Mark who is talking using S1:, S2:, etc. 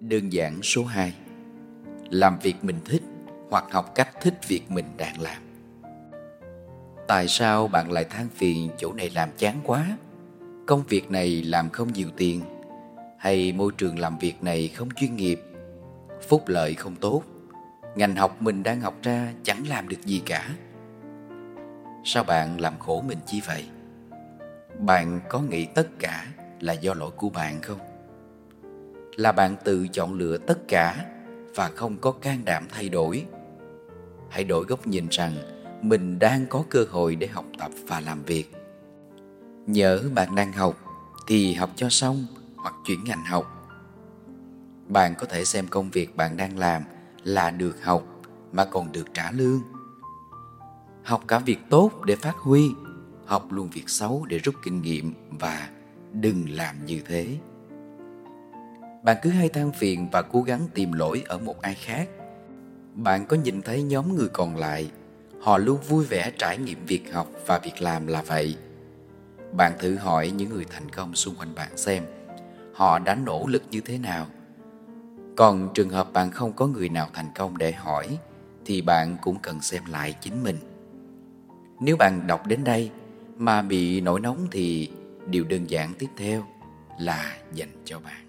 S1: Đơn giản số 2 Làm việc mình thích hoặc học cách thích việc mình đang làm Tại sao bạn lại than phiền chỗ này làm chán quá? Công việc này làm không nhiều tiền Hay môi trường làm việc này không chuyên nghiệp Phúc lợi không tốt Ngành học mình đang học ra chẳng làm được gì cả Sao bạn làm khổ mình chi vậy? Bạn có nghĩ tất cả là do lỗi của bạn không? Là bạn tự chọn lựa tất cả và không có can đảm thay đổi. Hãy đổi góc nhìn rằng mình đang có cơ hội để học tập và làm việc. Nhớ bạn đang học thì học cho xong hoặc chuyển ngành học. Bạn có thể xem công việc bạn đang làm là được học mà còn được trả lương. Học cả việc tốt để phát huy, học luôn việc xấu để rút kinh nghiệm và đừng làm như thế. Bạn cứ hay than phiền và cố gắng tìm lỗi ở một ai khác. Bạn có nhìn thấy nhóm người còn lại, họ luôn vui vẻ trải nghiệm việc học và việc làm là vậy. Bạn thử hỏi những người thành công xung quanh bạn xem, họ đã nỗ lực như thế nào. Còn trường hợp bạn không có người nào thành công để hỏi, thì bạn cũng cần xem lại chính mình. Nếu bạn đọc đến đây mà bị nổi nóng thì điều đơn giản tiếp theo là dành cho bạn